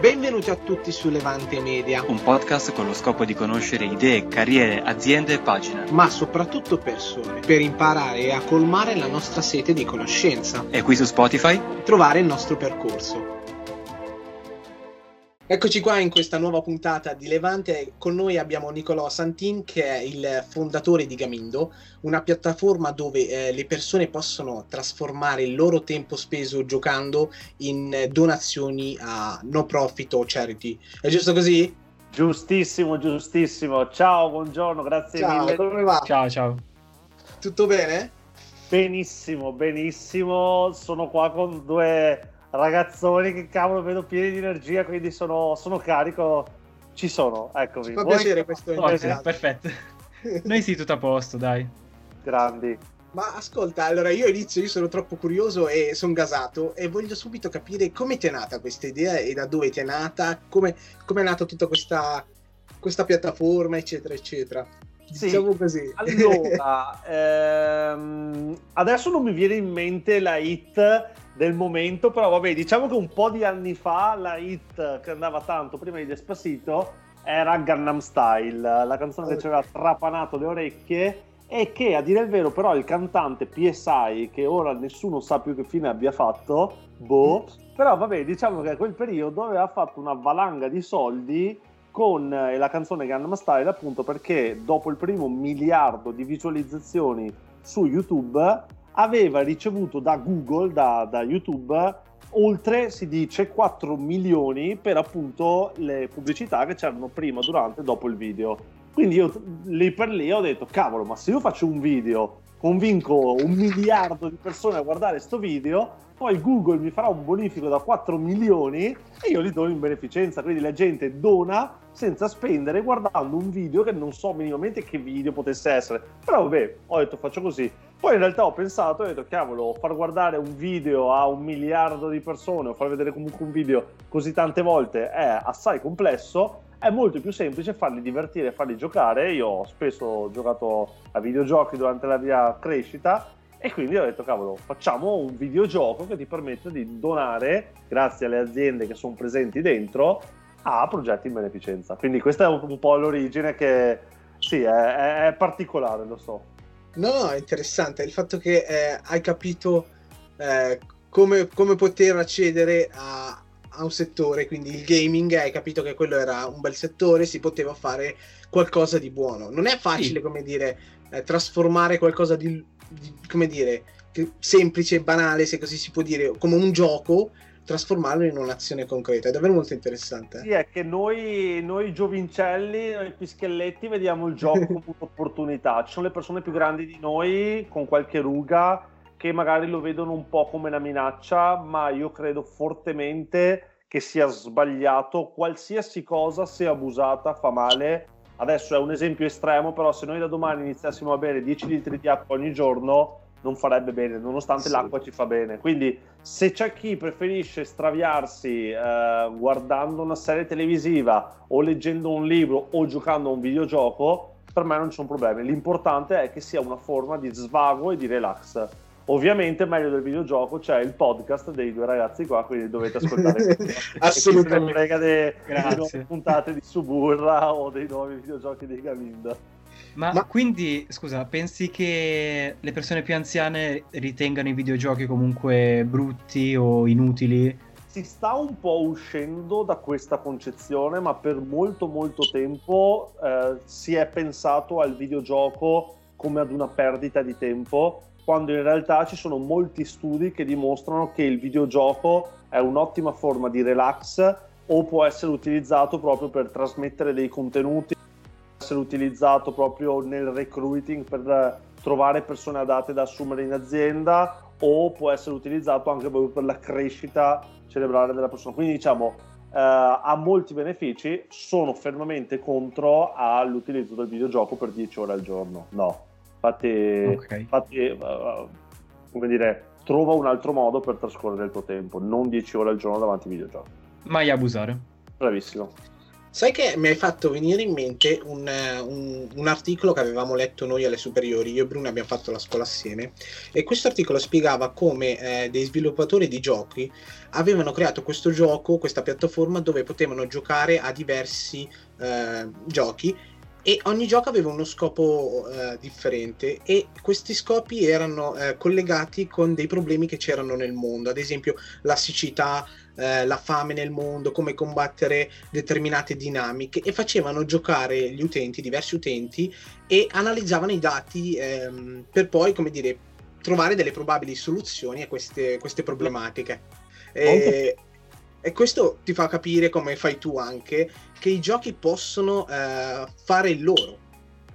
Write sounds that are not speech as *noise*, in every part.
Benvenuti a tutti su Levante Media, un podcast con lo scopo di conoscere idee, carriere, aziende e pagine. ma soprattutto persone, per imparare a colmare la nostra sete di conoscenza, E qui su Spotify? trovare il nostro percorso. Eccoci qua in questa nuova puntata di Levante. Con noi abbiamo Nicolò Santin, che è il fondatore di Gamindo, una piattaforma dove eh, le persone possono trasformare il loro tempo speso giocando in eh, donazioni a no profit o charity. È giusto così? Giustissimo, giustissimo. Ciao, buongiorno, grazie Ciao, mille. come va? Ciao, ciao. Tutto bene? Benissimo, benissimo. Sono qua con due ragazzoni che cavolo vedo pieni di energia, quindi sono, sono carico. Ci sono, eccomi. Ci fa Voi piacere questo sono Ok, iniziato. perfetto. *laughs* Noi sì, tutto a posto, dai. grandi. Ma ascolta, allora io inizio, io sono troppo curioso e sono gasato e voglio subito capire come ti è nata questa idea e da dove ti è nata, come come è nata tutta questa, questa piattaforma, eccetera, eccetera. Sì. Diciamo così. Allora, *laughs* ehm, adesso non mi viene in mente la hit del momento, però vabbè, diciamo che un po' di anni fa la hit che andava tanto prima di Despacito era Gangnam Style, la canzone che ci aveva trapanato le orecchie e che a dire il vero però il cantante PSI, che ora nessuno sa più che fine abbia fatto, boh, però vabbè, diciamo che a quel periodo aveva fatto una valanga di soldi con eh, la canzone Gangnam Style appunto perché dopo il primo miliardo di visualizzazioni su YouTube aveva ricevuto da Google, da, da YouTube, oltre, si dice, 4 milioni per appunto le pubblicità che c'erano prima, durante e dopo il video. Quindi io lì per lì ho detto, cavolo, ma se io faccio un video, convinco un miliardo di persone a guardare sto video, poi Google mi farà un bonifico da 4 milioni e io li do in beneficenza. Quindi la gente dona senza spendere guardando un video che non so minimamente che video potesse essere. Però vabbè, ho detto faccio così. Poi in realtà ho pensato, ho detto cavolo, far guardare un video a un miliardo di persone o far vedere comunque un video così tante volte è assai complesso. È molto più semplice farli divertire, farli giocare. Io ho spesso giocato a videogiochi durante la mia crescita e quindi ho detto, cavolo, facciamo un videogioco che ti permette di donare, grazie alle aziende che sono presenti dentro, a progetti in beneficenza. Quindi questa è un, po' l'origine che, sì, è- è particolare, lo so. No, no, è interessante il fatto che eh, hai capito eh, come, come poter accedere a, a un settore, quindi il gaming, hai capito che quello era un bel settore, si poteva fare qualcosa di buono. Non è facile, Sì. come dire, eh, trasformare qualcosa di, di- come dire, semplice, banale, se così si può dire, come un gioco, trasformarlo in un'azione concreta. È davvero molto interessante. Sì, è che noi, noi giovincelli, noi pischelletti, vediamo il gioco *laughs* come un'opportunità. Ci sono le persone più grandi di noi, con qualche ruga, che magari lo vedono un po' come una minaccia, ma io credo fortemente che sia sbagliato. Qualsiasi cosa, se abusata, fa male. Adesso è un esempio estremo, però se noi da domani iniziassimo a bere 10 litri di acqua ogni giorno, non farebbe bene, nonostante Sì. l'acqua ci fa bene. Quindi se c'è chi preferisce straviarsi eh, guardando una serie televisiva o leggendo un libro o giocando a un videogioco, per me non ci sono problemi. L'importante è che sia una forma di svago e di relax. Ovviamente meglio del videogioco c'è il podcast dei due ragazzi qua, quindi dovete ascoltare. *laughs* Assolutamente. frega delle nuove puntate di Suburra o dei nuovi videogiochi di Gaminda. Ma, Ma- quindi, scusa, pensi che le persone più anziane ritengano i videogiochi comunque brutti o inutili? si sta un po' uscendo da questa concezione, ma per molto molto tempo eh, si è pensato al videogioco come ad una perdita di tempo, quando in realtà ci sono molti studi che dimostrano che il videogioco è un'ottima forma di relax o può essere utilizzato proprio per trasmettere dei contenuti, essere utilizzato proprio nel recruiting per eh, trovare persone adatte da assumere in azienda o può essere utilizzato anche proprio per la crescita cerebrale della persona. Quindi diciamo eh, ha molti benefici, sono fermamente contro all'utilizzo del videogioco per 10 ore al giorno. No, infatti, Ok. infatti eh, come dire, trova un altro modo per trascorrere il tuo tempo, non 10 ore al giorno davanti ai videogiochi. Mai abusare. Bravissimo. Sai che mi hai fatto venire in mente un, un, un, articolo che avevamo letto noi alle superiori, io e Bruno abbiamo fatto la scuola assieme, e questo articolo spiegava come eh, dei sviluppatori di giochi avevano creato questo gioco, questa piattaforma dove potevano giocare a diversi eh, giochi e ogni gioco aveva uno scopo uh, differente e questi scopi erano uh, collegati con dei problemi che c'erano nel mondo, ad esempio la siccità, uh, la fame nel mondo, come combattere determinate dinamiche e facevano giocare gli utenti, diversi utenti e analizzavano i dati um, per poi, come dire, trovare delle probabili soluzioni a queste, queste problematiche. E, e questo ti fa capire, come fai tu anche, che i giochi possono eh, fare il loro.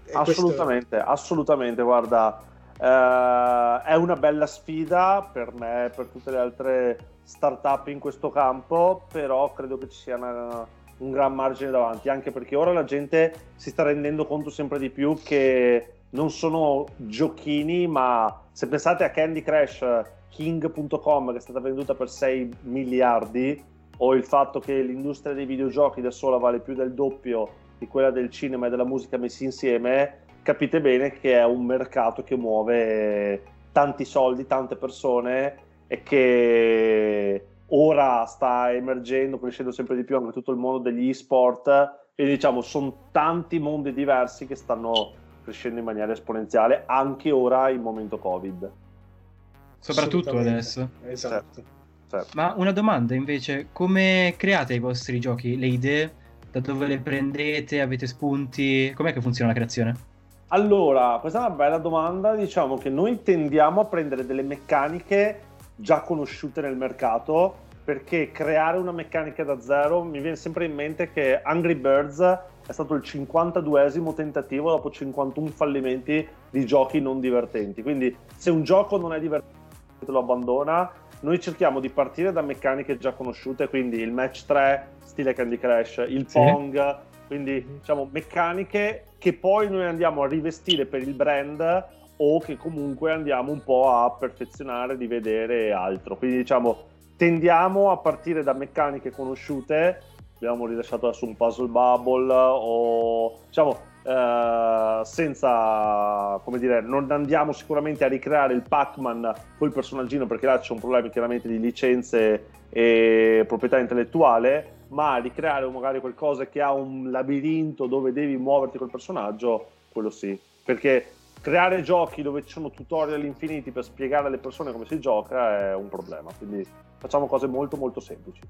E assolutamente, questo... assolutamente, guarda, eh, è una bella sfida per me e per tutte le altre startup in questo campo, però credo che ci sia una, un gran margine davanti, anche perché ora la gente si sta rendendo conto sempre di più che non sono giochini, ma se pensate a Candy Crush King.com che è stata venduta per 6 miliardi, o il fatto che l'industria dei videogiochi da sola vale più del doppio di quella del cinema e della musica messi insieme, capite bene che è un mercato che muove tanti soldi, tante persone e che ora sta emergendo, crescendo sempre di più anche tutto il mondo degli e-sport. Quindi diciamo, sono tanti mondi diversi che stanno crescendo in maniera esponenziale anche ora in momento Covid. Soprattutto adesso. Esatto. Certo. Ma una domanda invece, come create i vostri giochi? Le idee? Da dove le prendete? Avete spunti? Com'è che funziona la creazione? Allora, questa è una bella domanda. Diciamo che noi tendiamo a prendere delle meccaniche già conosciute nel mercato perché creare una meccanica da zero mi viene sempre in mente che Angry Birds è stato il 52esimo tentativo dopo 51 fallimenti di giochi non divertenti. Quindi se un gioco non è divertente lo abbandona noi cerchiamo di partire da meccaniche già conosciute, quindi il match 3, stile Candy Crush, il sì. Pong, quindi diciamo meccaniche che poi noi andiamo a rivestire per il brand o che comunque andiamo un po' a perfezionare, di vedere altro. Quindi diciamo tendiamo a partire da meccaniche conosciute, abbiamo rilasciato adesso un puzzle bubble o diciamo Uh, senza, come dire, non andiamo sicuramente a ricreare il Pac-Man col personaggino perché là c'è un problema chiaramente di licenze e proprietà intellettuale, ma ricreare magari qualcosa che ha un labirinto dove devi muoverti col personaggio, quello sì. Perché creare giochi dove ci sono tutorial infiniti per spiegare alle persone come si gioca è un problema, quindi facciamo cose molto molto semplici.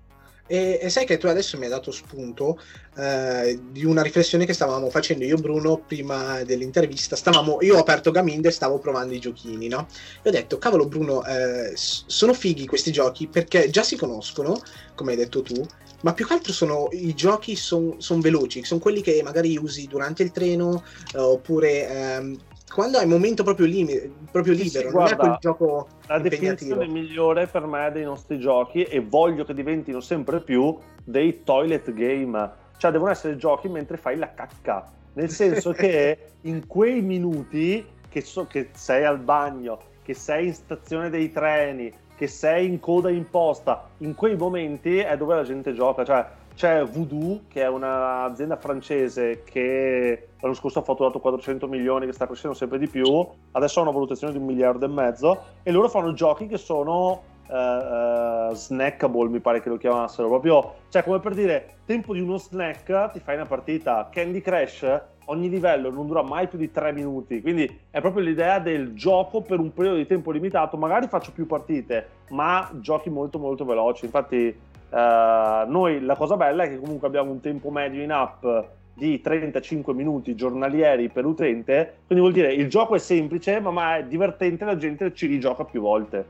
E, e, sai che tu adesso mi hai dato spunto eh, di una riflessione che stavamo facendo io e Bruno prima dell'intervista. Stavamo, io ho aperto Gamind e stavo provando i giochini, no? E ho detto, cavolo Bruno, eh, sono fighi questi giochi perché già si conoscono, come hai detto tu, ma più che altro sono i giochi sono son veloci, sono quelli che magari usi durante il treno eh, oppure ehm, quando hai un momento proprio, lim- proprio libero, sì, non guarda, è quel gioco La definizione migliore per me dei nostri giochi e voglio che diventino sempre più dei toilet game, cioè devono essere giochi mentre fai la cacca, nel *laughs* senso che in quei minuti che, so, che sei al bagno, che sei in stazione dei treni, che sei in coda in posta, in quei momenti è dove la gente gioca, cioè c'è Voodoo, che è un'azienda francese che l'anno scorso ha fatturato 400 milioni, che sta crescendo sempre di più, adesso ha una valutazione di un miliardo e mezzo, e loro fanno giochi che sono uh, uh, snackable, mi pare che lo chiamassero, proprio, cioè come per dire, tempo di uno snack, ti fai una partita, Candy Crush, ogni livello non dura mai più di 3 minuti, quindi è proprio l'idea del gioco per un periodo di tempo limitato, magari faccio più partite, ma giochi molto molto veloci, infatti Uh, noi la cosa bella è che comunque abbiamo un tempo medio in app di 35 minuti giornalieri per utente, quindi vuol dire il gioco è semplice, ma, ma è divertente, la gente ci rigioca più volte.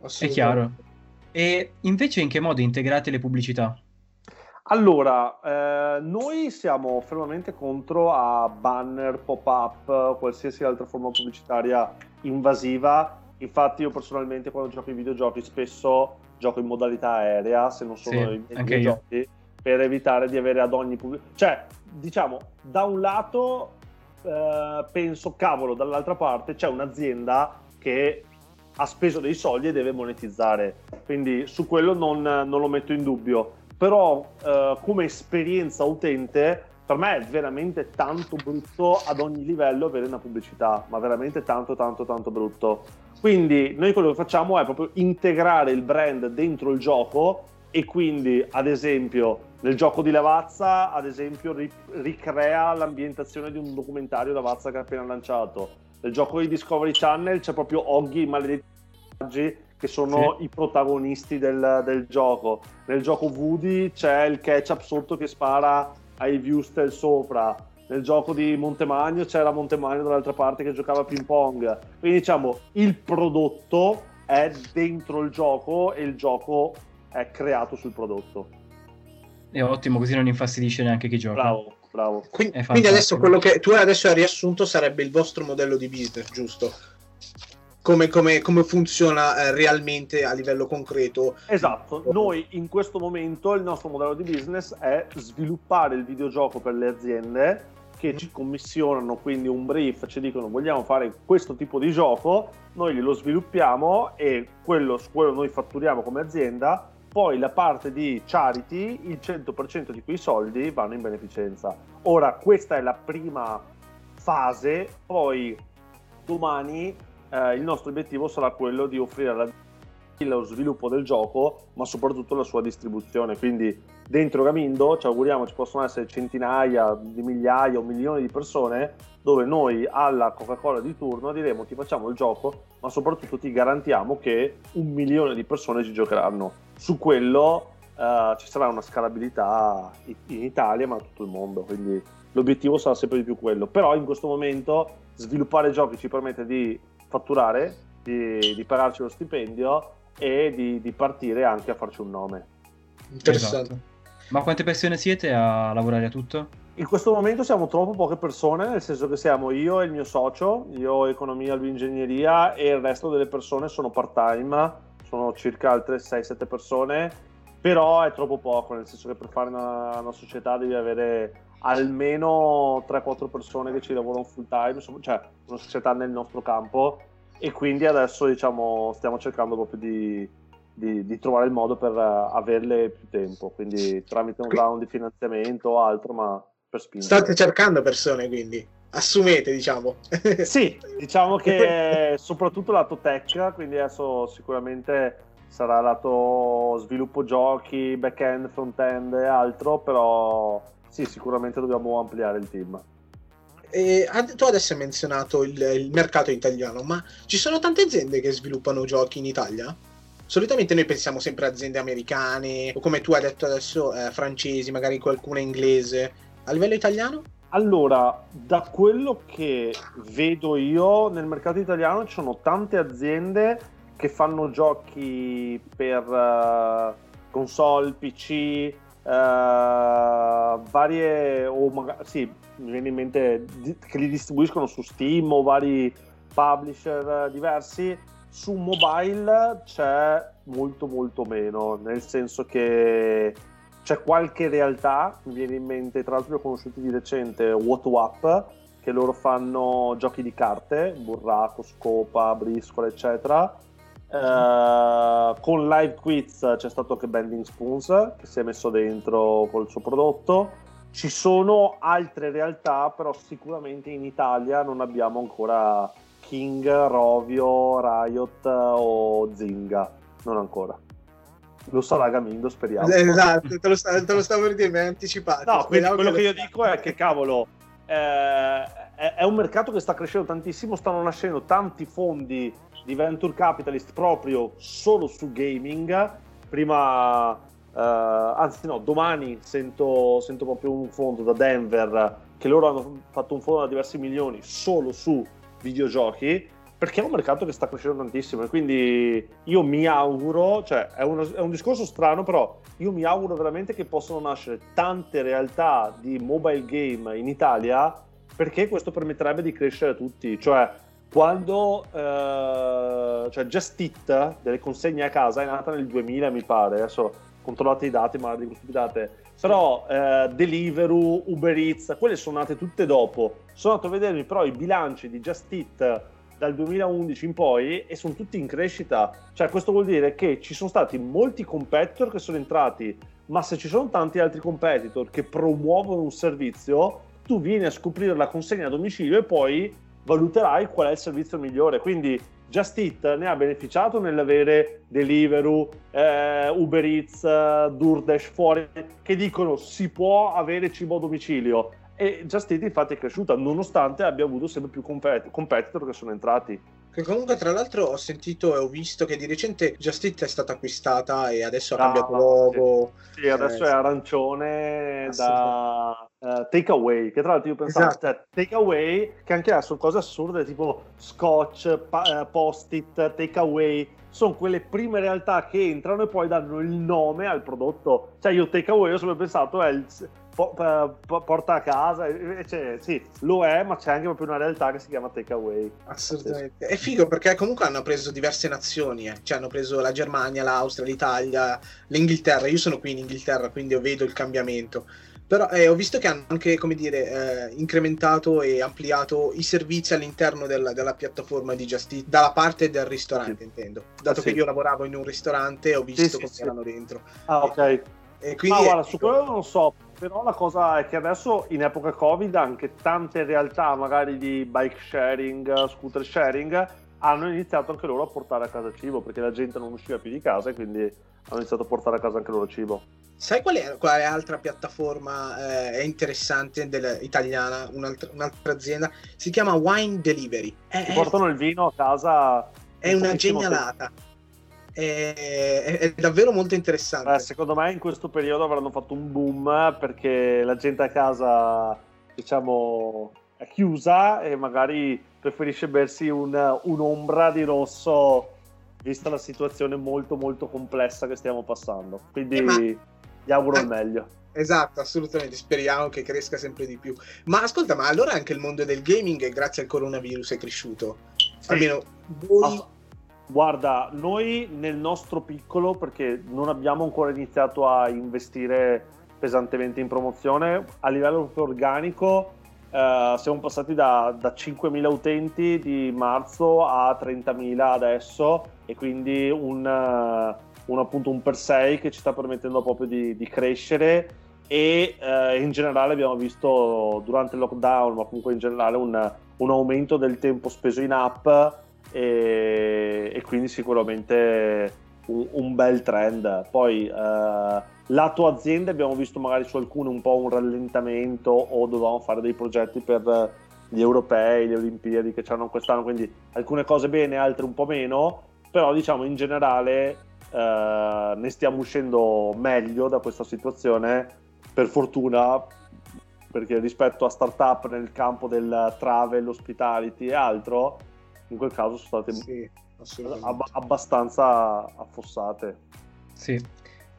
È chiaro. E invece in che modo integrate le pubblicità? Allora, eh, noi siamo fermamente contro a banner, pop-up, qualsiasi altra forma pubblicitaria invasiva. Infatti io personalmente quando gioco ai videogiochi spesso gioco in modalità aerea se non sono sì, i miei giochi per evitare di avere ad ogni pubblico cioè diciamo da un lato eh, penso cavolo dall'altra parte c'è un'azienda che ha speso dei soldi e deve monetizzare. Quindi su quello non, non lo metto in dubbio. Però eh, come esperienza utente per me è veramente tanto brutto ad ogni livello avere una pubblicità, ma veramente tanto tanto tanto brutto. Quindi noi quello che facciamo è proprio integrare il brand dentro il gioco e quindi ad esempio nel gioco di Lavazza ad esempio ri- ricrea l'ambientazione di un documentario Lavazza che ha appena lanciato nel gioco di Discovery Channel c'è proprio Oggi i maledetti che sono sì. i protagonisti del, del, gioco nel gioco Woody c'è il ketchup sotto che spara ai viewster sopra nel gioco di Montemagno c'era Montemagno dall'altra parte che giocava a ping pong quindi diciamo il prodotto è dentro il gioco e il gioco è creato sul prodotto. È ottimo, così non infastidisce neanche chi gioca. Bravo, bravo. Quindi, quindi adesso quello che tu adesso hai riassunto sarebbe il vostro modello di business, giusto? Come, come, come, funziona eh, realmente a livello concreto. Esatto, noi in questo momento il nostro modello di business è sviluppare il videogioco per le aziende che ci commissionano quindi un brief, ci dicono vogliamo fare questo tipo di gioco, noi glielo sviluppiamo e quello, quello noi fatturiamo come azienda poi la parte di charity, il 100% di quei soldi vanno in beneficenza. Ora, questa è la prima fase, poi domani eh, il nostro obiettivo sarà quello di offrire alla lo sviluppo del gioco, ma soprattutto la sua distribuzione. Quindi dentro Gamindo ci auguriamo ci possono essere centinaia di migliaia o milioni di persone dove noi alla Coca-Cola di turno diremo ti facciamo il gioco, ma soprattutto ti garantiamo che un milione di persone ci giocheranno. Su quello uh, ci sarà una scalabilità in Italia, ma in tutto il mondo. Quindi l'obiettivo sarà sempre di più quello. Però in questo momento sviluppare giochi ci permette di fatturare, di, di pagarci lo stipendio e di, di partire anche a farci un nome. Interessante. Esatto. Ma quante persone siete a lavorare a tutto? In questo momento siamo troppo poche persone, nel senso che siamo io e il mio socio, io economia, lui ingegneria e il resto delle persone sono part time, sono circa altre 6-7 persone, però è troppo poco, nel senso che per fare una, una società devi avere almeno 3-4 persone che ci lavorano full time, cioè una società nel nostro campo e quindi adesso diciamo stiamo cercando proprio di, di, di, trovare il modo per averle più tempo, quindi tramite un round di finanziamento o altro, ma per spingere. State cercando persone quindi? Assumete, diciamo. *laughs* sì, diciamo che soprattutto lato tech, quindi adesso sicuramente sarà lato sviluppo giochi, back-end, front-end e altro, però sì, sicuramente dobbiamo ampliare il team. E tu adesso hai menzionato il, il, mercato italiano, ma ci sono tante aziende che sviluppano giochi in Italia? Solitamente noi pensiamo sempre a aziende americane, o come tu hai detto adesso, eh, francesi, magari qualcuna inglese. A livello italiano? Allora, da quello che vedo io nel mercato italiano ci sono tante aziende che fanno giochi per uh, console, PC, eh, varie o magari sì, mi viene in mente che li distribuiscono su Steam o vari publisher diversi. Su mobile c'è molto molto meno, nel senso che c'è qualche realtà, mi viene in mente, tra l'altro li ho conosciuti di recente, What Up, che loro fanno giochi di carte, burraco, scopa, briscola, eccetera. Uh, con Live Quiz c'è stato anche Bending Spoons che si è messo dentro col suo prodotto ci sono altre realtà, però sicuramente in Italia non abbiamo ancora King, Rovio, Riot o Zinga. Non ancora. Lo sarà Gamindo, speriamo. Esatto, te lo, stavo, te lo stavo per dire, mi hai anticipato. No, quello che, che io dico è che, cavolo, eh, è un mercato che sta crescendo tantissimo, stanno nascendo tanti fondi di venture capitalist proprio solo su gaming. Prima Uh, anzi no, domani sento, sento, proprio un fondo da Denver che loro hanno fatto un fondo da diversi milioni solo su videogiochi perché è un mercato che sta crescendo tantissimo e quindi io mi auguro, cioè è, uno, è un discorso strano però io mi auguro veramente che possano nascere tante realtà di mobile game in Italia perché questo permetterebbe di crescere a tutti, cioè quando eh, cioè Just It delle consegne a casa è nata nel 2000 mi pare, adesso controllate i dati, ma dico stupidate. Però eh, Deliveroo, Uber Eats, quelle sono nate tutte dopo. Sono andato a vedermi però i bilanci di Just Eat dal 2011 in poi e sono tutti in crescita. Cioè, questo vuol dire che ci sono stati molti competitor che sono entrati ma se ci sono tanti altri competitor che promuovono un servizio, tu vieni a scoprire la consegna a domicilio e poi valuterai qual è il servizio migliore. Quindi Just Eat ne ha beneficiato nell'avere Deliveroo, eh, Uber Eats, DoorDash fuori che dicono si può avere cibo a domicilio e Just Eat infatti è cresciuta nonostante abbia avuto sempre più compet- competitor che sono entrati. Che comunque, tra l'altro, ho sentito e ho visto che di recente Just Eat è stata acquistata e adesso ha cambiato ah, logo. Sì, sì adesso eh, è arancione da uh, Takeaway. Che tra l'altro io pensavo, esatto. cioè, Takeaway, che anche ha sono cose assurde tipo Scotch, pa- uh, Post-it, Takeaway. Sono quelle prime realtà che entrano e poi danno il nome al prodotto. Cioè, io Takeaway ho sempre pensato è il po- porta a casa, cioè, sì, lo è, ma c'è anche proprio una realtà che si chiama takeaway. Assolutamente. È figo perché comunque hanno preso diverse nazioni, eh. cioè hanno preso la Germania, l'Austria, l'Italia, l'Inghilterra. Io sono qui in Inghilterra, quindi vedo il cambiamento. Però eh, ho visto che hanno anche, come dire, eh, incrementato e ampliato i servizi all'interno del, della piattaforma di Just dalla parte del ristorante, sì. intendo. Dato sì. che io lavoravo in un ristorante, ho visto sì, come erano dentro. Ah, ok. E quindi, Ma guarda, su quello non so, però la cosa è che adesso in epoca Covid anche tante realtà magari di bike sharing, scooter sharing hanno iniziato anche loro a portare a casa cibo perché la gente non usciva più di casa e quindi hanno iniziato a portare a casa anche loro cibo. Sai qual è, quale altra piattaforma eh, interessante del, italiana, un'altra, un'altra, azienda? Si chiama Wine Delivery. È, portano il vino a casa. È una genialata. Tempo è, è, davvero molto interessante. Eh, secondo me in questo periodo avranno fatto un boom perché la gente a casa, diciamo, è chiusa e magari preferisce bersi un, un'ombra di rosso vista la situazione molto molto complessa che stiamo passando. Quindi eh, ma... gli auguro il meglio. Esatto, assolutamente, speriamo che cresca sempre di più. Ma ascolta, ma allora anche il mondo del gaming grazie al coronavirus è cresciuto? Sì. Almeno voi... Ah Guarda, noi nel nostro piccolo, perché non abbiamo ancora iniziato a investire pesantemente in promozione, a livello organico eh, siamo passati da, da 5.000 utenti di marzo a 30.000 adesso e quindi un, un, appunto un per 6 che ci sta permettendo proprio di, di crescere. E eh, in generale abbiamo visto durante il lockdown, ma comunque in generale un, un aumento del tempo speso in app e, e quindi sicuramente un, un, bel trend. Poi eh, lato azienda abbiamo visto magari su alcune un po' un rallentamento o dovevamo fare dei progetti per gli europei, le Olimpiadi che c'hanno quest'anno, quindi alcune cose bene, altre un po' meno, però diciamo in generale eh, ne stiamo uscendo meglio da questa situazione, per fortuna, perché rispetto a startup nel campo del travel, hospitality e altro, in quel caso sono state sì, ab- abbastanza affossate. Sì,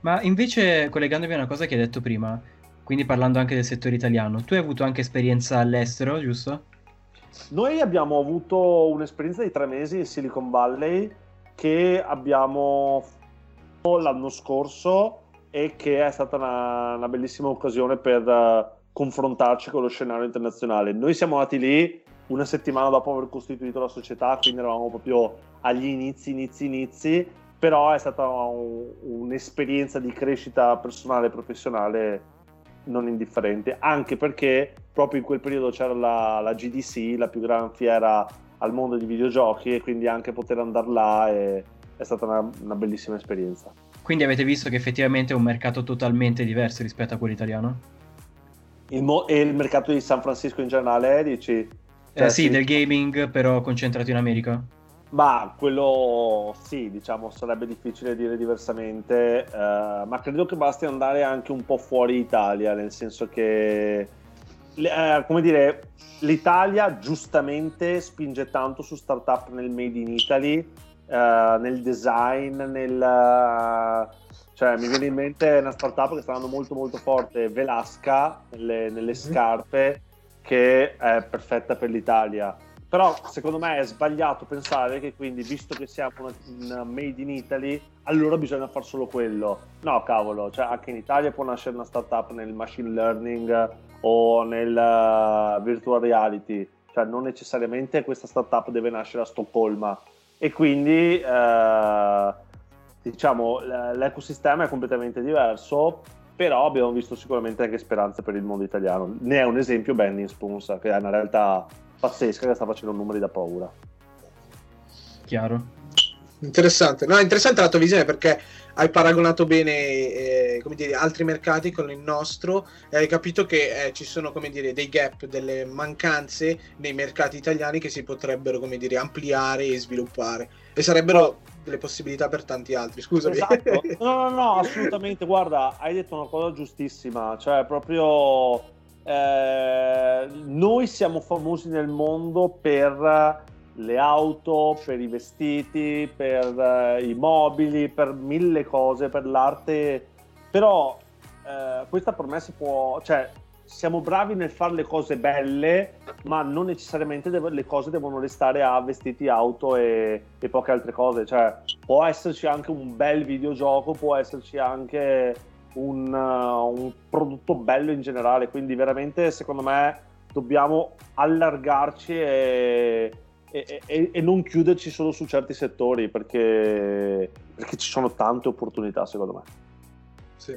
ma invece collegandomi a una cosa che hai detto prima, quindi parlando anche del settore italiano, tu hai avuto anche esperienza all'estero, giusto? Noi abbiamo avuto un'esperienza di tre mesi in Silicon Valley che abbiamo fatto l'anno scorso e che è stata una, una bellissima occasione per uh, confrontarci con lo scenario internazionale. Noi siamo andati lì una settimana dopo aver costituito la società, quindi eravamo proprio agli inizi, inizi, inizi, però è stata un, un'esperienza di crescita personale e professionale non indifferente, anche perché proprio in quel periodo c'era la, la GDC, la più grande fiera al mondo dei videogiochi, e quindi anche poter andare là è, è stata una, una bellissima esperienza. Quindi avete visto che effettivamente è un mercato totalmente diverso rispetto a quello italiano? Il mo- e il mercato di San Francisco in generale, dici? Cioè, eh, sì, sì, del gaming, però concentrato in America. Ma quello sì, diciamo, sarebbe difficile dire diversamente, uh, ma credo che basti andare anche un po' fuori Italia, nel senso che, uh, come dire, l'Italia giustamente spinge tanto su startup nel Made in Italy, uh, nel design, nel... cioè mi viene in mente una startup che sta andando molto molto forte, Velasca, nelle, nelle mm-hmm. scarpe, che è perfetta per l'Italia. Però secondo me è sbagliato pensare che quindi, visto che siamo una, una made in Italy, allora bisogna fare solo quello. No, cavolo, cioè anche in Italia può nascere una startup nel machine learning o nel uh, virtual reality. Cioè non necessariamente questa startup deve nascere a Stoccolma. E quindi, uh, diciamo, l'ecosistema è completamente diverso però abbiamo visto sicuramente anche speranze per il mondo italiano. Ne è un esempio Bending Spoons, che è una realtà pazzesca che sta facendo numeri da paura. Chiaro. Interessante, no, interessante la tua visione perché hai paragonato bene eh, come dire, altri mercati con il nostro e hai capito che eh, ci sono come dire, dei gap, delle mancanze nei mercati italiani che si potrebbero come dire, ampliare e sviluppare e sarebbero delle possibilità per tanti altri. Scusami. Esatto. *laughs* No, no, no, assolutamente. Guarda, hai detto una cosa giustissima, cioè proprio eh, noi siamo famosi nel mondo per le auto, per i vestiti, per uh, i mobili, per mille cose, per l'arte. Però uh, questa per me si può, cioè siamo bravi nel fare le cose belle, ma non necessariamente deve, le cose devono restare a vestiti, auto e, e, poche altre cose. Cioè, può esserci anche un bel videogioco, può esserci anche un, uh, un prodotto bello in generale. Quindi, veramente, secondo me, dobbiamo allargarci e e, e, non chiuderci solo su certi settori perché, perché ci sono tante opportunità secondo me. Sì,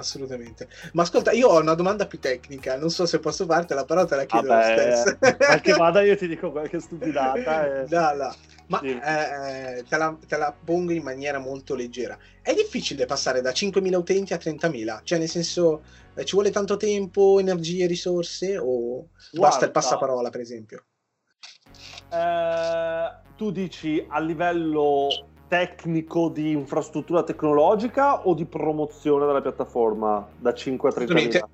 assolutamente. Ma ascolta, io ho una domanda più tecnica, non so se posso fartela, però te la chiedo Vabbè, lo stesso. Qualche *laughs* vada io ti dico qualche stupidata. E... No, no. Ma sì. eh, te, la, te, la, pongo in maniera molto leggera. È difficile passare da 5.000 utenti a 30.000? Cioè, nel senso, eh, ci vuole tanto tempo, energie, risorse o Guarda, basta il passaparola, per esempio? Eh, tu dici a livello tecnico di infrastruttura tecnologica o di promozione della piattaforma da 5 a 30 mila?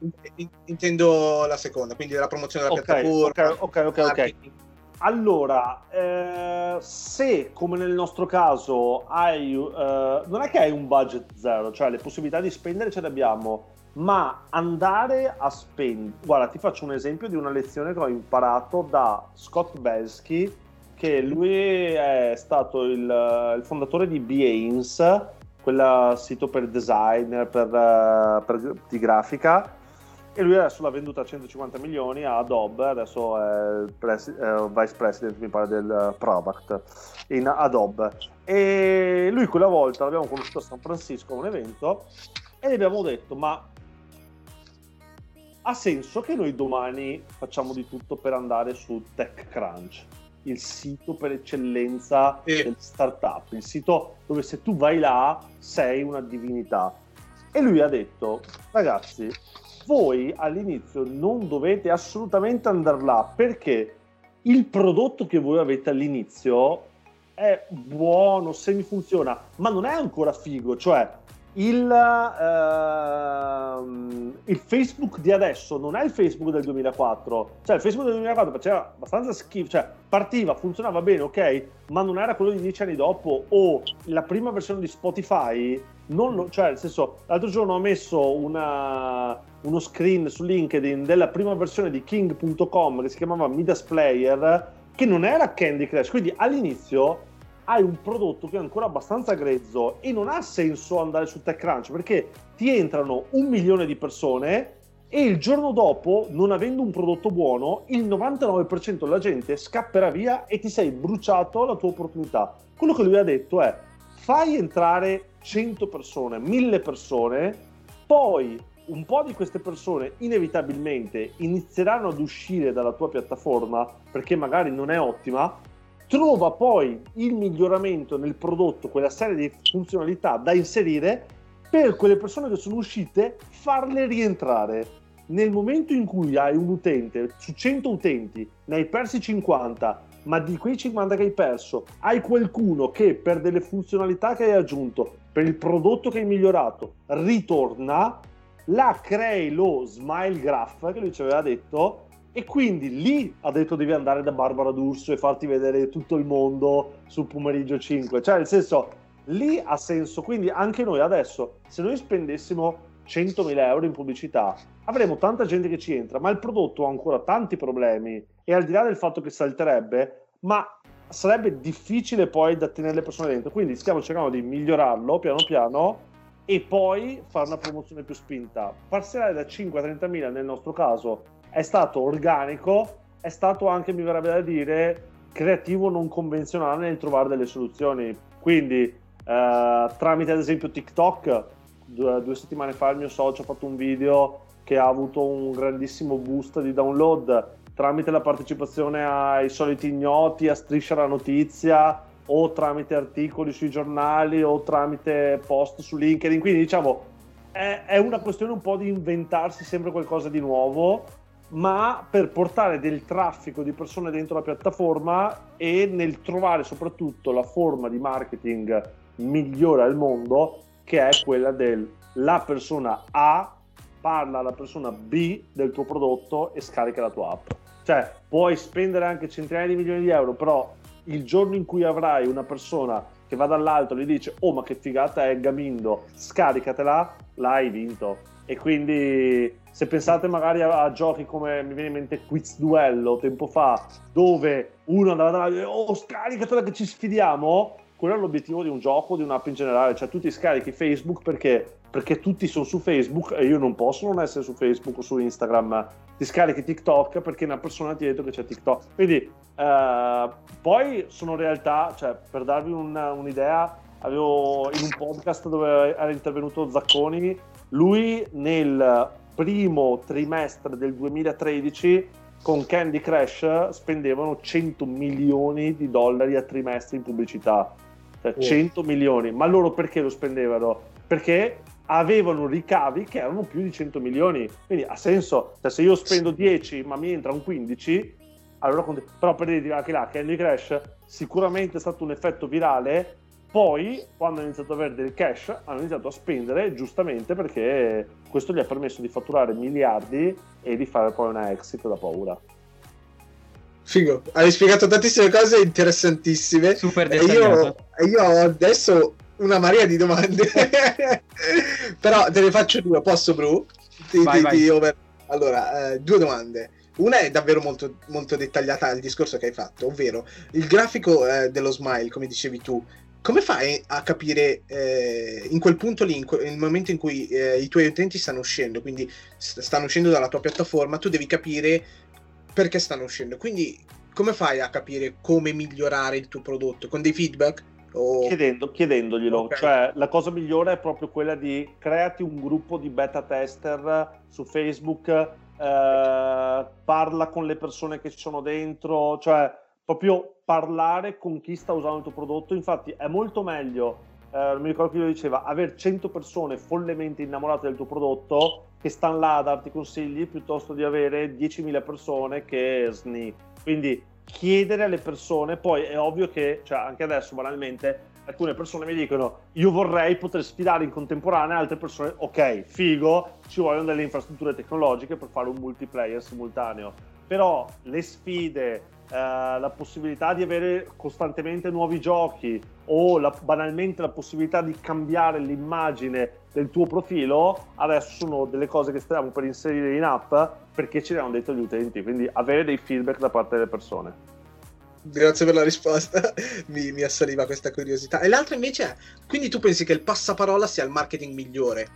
Intendo la seconda, quindi della promozione della okay, piattaforma. Ok, ok, ok. okay. Allora, eh, se come nel nostro caso hai, eh, non è che hai un budget zero, cioè le possibilità di spendere ce le abbiamo, ma andare a spendere. Guarda, ti faccio un esempio di una lezione che ho imparato da Scott Belsky, che lui è stato il, il fondatore di Behance, quel sito per design, per, per, di grafica. E lui adesso l'ha venduta a 150 milioni a Adobe, adesso è pres- eh, vice president, mi pare, del product in Adobe. E lui quella volta l'abbiamo conosciuto a San Francisco a un evento e gli abbiamo detto: Ma ha senso che noi domani facciamo di tutto per andare su TechCrunch, il sito per eccellenza sì. del startup, il sito dove se tu vai là sei una divinità. E lui ha detto, ragazzi, voi all'inizio non dovete assolutamente andare là perché il prodotto che voi avete all'inizio è buono, semi-funziona, ma non è ancora figo, cioè il, uh, il, Facebook di adesso non è il Facebook del 2004, cioè il Facebook del 2004 faceva abbastanza schifo, cioè partiva, funzionava bene, ok, ma non era quello di dieci anni dopo o la prima versione di Spotify, lo, cioè nel senso, l'altro giorno ho messo una, uno screen su LinkedIn della prima versione di King.com che si chiamava Midas Player, che non era Candy Crush, quindi all'inizio hai un prodotto che è ancora abbastanza grezzo e non ha senso andare su TechCrunch perché ti entrano un milione di persone e il giorno dopo, non avendo un prodotto buono, il 99% della gente scapperà via e ti sei bruciato la tua opportunità. Quello che lui ha detto è fai entrare 100 persone, 1000 persone, poi un po' di queste persone inevitabilmente inizieranno ad uscire dalla tua piattaforma perché magari non è ottima, trova poi il miglioramento nel prodotto, quella serie di funzionalità da inserire per quelle persone che sono uscite, farle rientrare. Nel momento in cui hai un utente, su 100 utenti, ne hai persi 50, ma di quei 50 che hai perso, hai qualcuno che per delle funzionalità che hai aggiunto, per il prodotto che hai migliorato, ritorna, là crei lo smile graph che lui ci aveva detto e quindi lì ha detto devi andare da Barbara D'Urso e farti vedere tutto il mondo sul pomeriggio 5. Cioè, nel senso, lì ha senso. Quindi anche noi adesso, se noi spendessimo 100.000 euro in pubblicità, avremo tanta gente che ci entra, ma il prodotto ha ancora tanti problemi. E al di là del fatto che salterebbe, ma sarebbe difficile poi da tenere le persone dentro. Quindi stiamo cercando di migliorarlo piano piano e poi fare una promozione più spinta. Passare da 5 a 30.000 nel nostro caso è stato organico, è stato anche, mi verrebbe da dire, creativo non convenzionale nel trovare delle soluzioni. Quindi, eh, tramite ad esempio TikTok, due, due settimane fa il mio socio ha fatto un video che ha avuto un grandissimo boost di download tramite la partecipazione ai soliti ignoti, a striscia la notizia o tramite articoli sui giornali o tramite post su LinkedIn. Quindi diciamo è, è una questione un po' di inventarsi sempre qualcosa di nuovo, ma per portare del traffico di persone dentro la piattaforma e nel trovare soprattutto la forma di marketing migliore al mondo, che è quella del la persona A parla alla persona B del tuo prodotto e scarica la tua app. Cioè, puoi spendere anche centinaia di milioni di euro, però il giorno in cui avrai una persona che va dall'alto e gli dice oh ma che figata è Gamindo, scaricatela, l'hai vinto. E quindi se pensate magari a, a, giochi come mi viene in mente Quiz Duello tempo fa, dove uno andava davanti e oh scaricatela che ci sfidiamo, quello è l'obiettivo di un gioco, di un'app in generale, cioè tu ti scarichi Facebook perché perché tutti sono su Facebook e io non posso non essere su Facebook o su Instagram. Ti scarichi TikTok perché una persona ti ha detto che c'è TikTok. Quindi eh, poi sono realtà, cioè per darvi un, un'idea, avevo in un podcast dove era intervenuto Zacconi, lui nel primo trimestre del 2013 con Candy Crush spendevano 100 milioni di dollari a trimestre in pubblicità. Cioè, 100 milioni. Ma loro perché lo spendevano? Perché avevano ricavi che erano più di 100 milioni. Quindi ha senso, cioè, se io spendo 10 ma mi entra un 15, allora però per dire anche là Candy Crash sicuramente è stato un effetto virale. Poi, quando hanno iniziato ad avere del cash, hanno iniziato a spendere giustamente perché questo gli ha permesso di fatturare miliardi e di fare poi una exit da paura. Figo, hai spiegato tantissime cose interessantissime. Super dettagliato. E io, io adesso una marea di domande. *laughs* Però te ne faccio due, posso, Bru? Ti, vai, ti, vai. Ti over... Allora, eh, due domande. Una è davvero molto, molto dettagliata al discorso che hai fatto, ovvero il grafico eh, dello smile, come dicevi tu, come fai a capire eh, in quel punto lì, que- nel momento in cui eh, i tuoi utenti stanno uscendo, quindi st- stanno uscendo dalla tua piattaforma, tu devi capire perché stanno uscendo. Quindi come fai a capire come migliorare il tuo prodotto? Con dei feedback? O... Chiedendo, chiedendoglielo, okay. cioè la cosa migliore è proprio quella di creati un gruppo di beta tester su Facebook, eh, parla con le persone che ci sono dentro, cioè proprio parlare con chi sta usando il tuo prodotto. Infatti è molto meglio, eh, non mi ricordo chi lo diceva, avere 100 persone follemente innamorate del tuo prodotto che stanno là a darti consigli piuttosto di avere 10.000 persone che sni. Quindi chiedere alle persone, poi è ovvio che, cioè anche adesso banalmente, alcune persone mi dicono io vorrei poter sfidare in contemporanea, altre persone, ok, figo, ci vogliono delle infrastrutture tecnologiche per fare un multiplayer simultaneo, però le sfide, la possibilità di avere costantemente nuovi giochi o la, banalmente la possibilità di cambiare l'immagine del tuo profilo, adesso sono delle cose che stiamo per inserire in app perché ce le hanno detto gli utenti, quindi avere dei feedback da parte delle persone. Grazie per la risposta, *laughs* mi, mi assaliva questa curiosità. E l'altra invece è, quindi tu pensi che il passaparola sia il marketing migliore,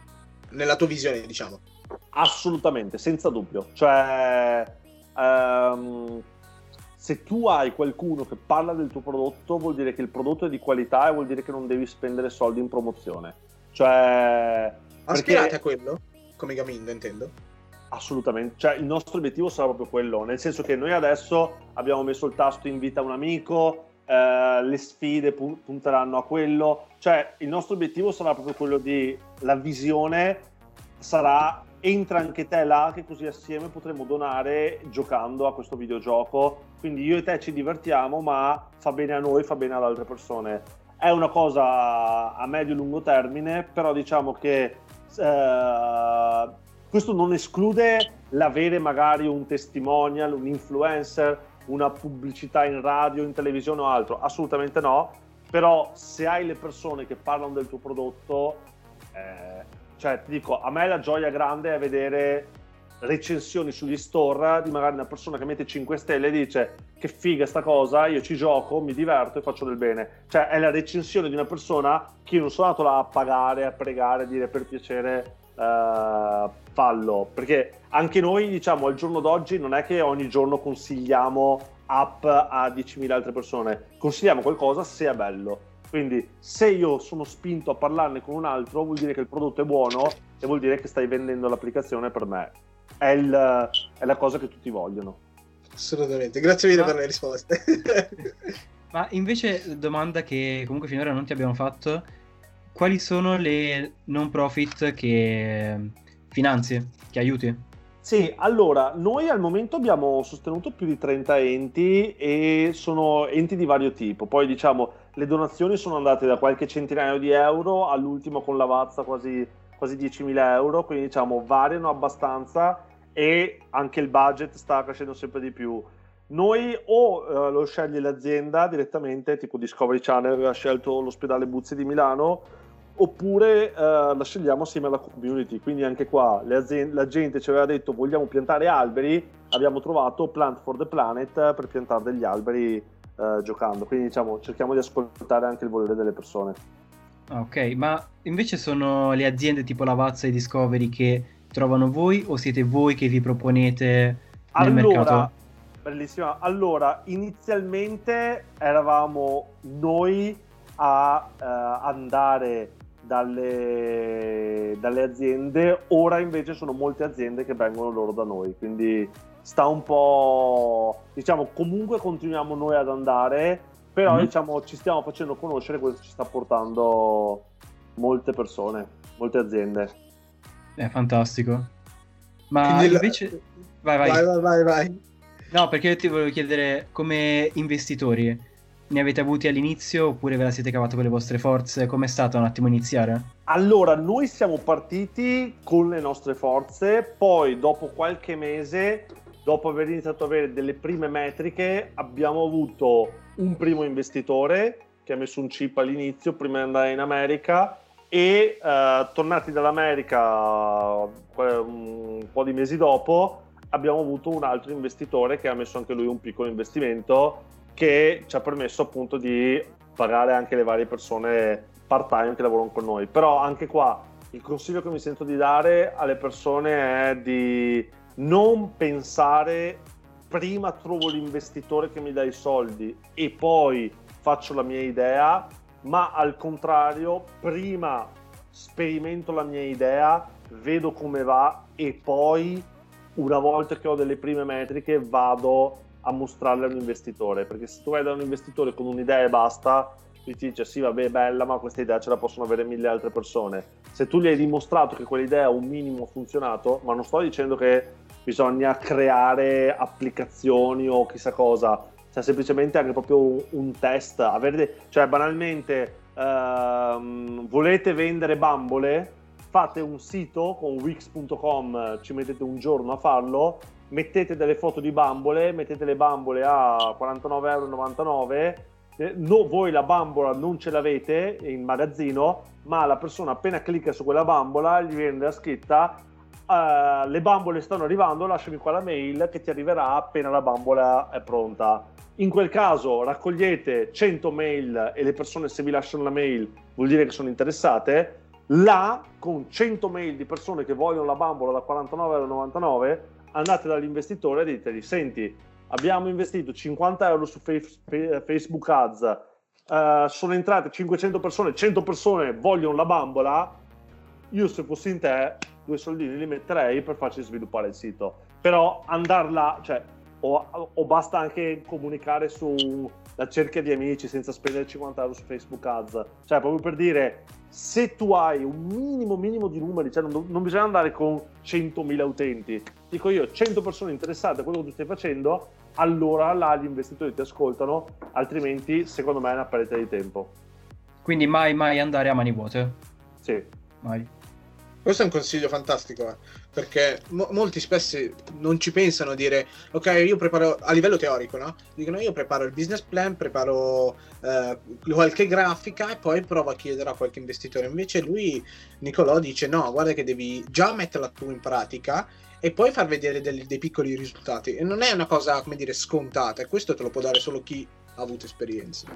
nella tua visione, diciamo? Assolutamente, senza dubbio. Cioè, um, se tu hai qualcuno che parla del tuo prodotto, vuol dire che il prodotto è di qualità e vuol dire che non devi spendere soldi in promozione. Cioè... Aspirate perché... a quello? Come Gamindo, intendo? Assolutamente, cioè il nostro obiettivo sarà proprio quello, nel senso che noi adesso abbiamo messo il tasto invita un amico, eh, le sfide punteranno a quello, cioè il nostro obiettivo sarà proprio quello di la visione sarà entra anche te là che così assieme potremo donare giocando a questo videogioco, quindi io e te ci divertiamo ma fa bene a noi, fa bene alle altre persone. È una cosa a medio-lungo termine, però diciamo che eh, questo non esclude l'avere magari un testimonial, un influencer, una pubblicità in radio, in televisione o altro, assolutamente no, però se hai le persone che parlano del tuo prodotto, eh, cioè ti dico, a me la gioia grande è vedere recensioni sugli store di magari una persona che mette 5 stelle e dice che figa sta cosa, io ci gioco, mi diverto e faccio del bene. Cioè è la recensione di una persona che io non sono andato là a pagare, a pregare, a dire per piacere uh, fallo, perché anche noi diciamo al giorno d'oggi non è che ogni giorno consigliamo app a 10.000 altre persone, consigliamo qualcosa se è bello. Quindi se io sono spinto a parlarne con un altro vuol dire che il prodotto è buono e vuol dire che stai vendendo l'applicazione per me. È, il, è la cosa che tutti vogliono. Assolutamente, grazie mille Ma... per le risposte. *laughs* Ma invece domanda che comunque finora non ti abbiamo fatto, quali sono le non profit che finanzi, che aiuti? Sì, allora, noi al momento abbiamo sostenuto più di 30 enti e sono enti di vario tipo. Poi diciamo, le donazioni sono andate da qualche centinaio di euro all'ultimo con Lavazza quasi, quasi 10.000 euro, quindi diciamo variano abbastanza e anche il budget sta crescendo sempre di più. Noi o uh, lo sceglie l'azienda direttamente, tipo Discovery Channel ha scelto l'ospedale Buzzi di Milano, oppure uh, la scegliamo assieme alla community. Quindi anche qua aziende, la gente ci aveva detto vogliamo piantare alberi, abbiamo trovato Plant for the Planet per piantare degli alberi uh, giocando. Quindi diciamo cerchiamo di ascoltare anche il volere delle persone. Ok, ma invece sono le aziende tipo Lavazza e Discovery che trovano voi o siete voi che vi proponete nel allora, mercato? Bellissima. Allora, inizialmente eravamo noi a uh, andare dalle, dalle, aziende, ora invece sono molte aziende che vengono loro da noi, quindi sta un po', diciamo, comunque continuiamo noi ad andare, però mm-hmm. diciamo ci stiamo facendo conoscere, questo ci sta portando molte persone, molte aziende. È fantastico. Ma quindi invece... La... Vai, vai, vai, vai, vai. No, perché io ti volevo chiedere come investitori ne avete avuti all'inizio oppure ve la siete cavata con le vostre forze? Com'è stato un attimo iniziare? Allora, noi siamo partiti con le nostre forze, poi dopo qualche mese, dopo aver iniziato ad avere delle prime metriche, abbiamo avuto un primo investitore che ha messo un chip all'inizio prima di andare in America e eh, tornati dall'America un po' di mesi dopo abbiamo avuto un altro investitore che ha messo anche lui un piccolo investimento che ci ha permesso appunto di pagare anche le varie persone part time che lavorano con noi. Però anche qua il consiglio che mi sento di dare alle persone è di non pensare prima trovo l'investitore che mi dà i soldi e poi faccio la mia idea, ma al contrario, prima sperimento la mia idea, vedo come va e poi una volta che ho delle prime metriche vado a mostrarle a un investitore, perché se tu vai da un investitore con un'idea e basta, ti dice sì vabbè bella ma questa idea ce la possono avere mille altre persone. Se tu gli hai dimostrato che quell'idea un minimo ha funzionato, ma non sto dicendo che bisogna creare applicazioni o chissà cosa, cioè semplicemente anche proprio un, un test, avere, cioè banalmente ehm, volete vendere bambole, fate un sito con wix.com, ci mettete un giorno a farlo mettete delle foto di bambole, mettete le bambole a 49,99 euro, eh, no, voi la bambola non ce l'avete in magazzino, ma la persona appena clicca su quella bambola gli viene la scritta uh, le bambole stanno arrivando, lasciami qua la mail che ti arriverà appena la bambola è pronta. In quel caso raccogliete 100 mail e le persone se vi lasciano la mail vuol dire che sono interessate. Là, con 100 mail di persone che vogliono la bambola da 49,99 andate dall'investitore e ditegli, senti, abbiamo investito 50 euro su Facebook Ads, uh, sono entrate 500 persone, 100 persone vogliono la bambola, io se fossi in te due soldini li metterei per farci sviluppare il sito. Però andarla, cioè, o, o basta anche comunicare sulla cerchia di amici senza spendere 50 euro su Facebook Ads. Cioè, proprio per dire, se tu hai un minimo, minimo di numeri, cioè non, non bisogna andare con 100.000 utenti, dico io 100 persone interessate a quello che tu stai facendo, allora là gli investitori ti ascoltano, altrimenti secondo me è una perdita di tempo. Quindi mai mai andare a mani vuote? Sì. Mai. Questo è un consiglio fantastico, eh, perché mo- molti spesso non ci pensano a dire, ok, io preparo a livello teorico, no? Dicono io preparo il business plan, preparo eh, qualche grafica e poi provo a chiedere a qualche investitore. Invece lui, Nicolò, dice no, guarda che devi già metterla tu in pratica e poi far vedere dei, dei piccoli risultati. E non è una cosa, come dire, scontata, e questo te lo può dare solo chi ha avuto esperienza.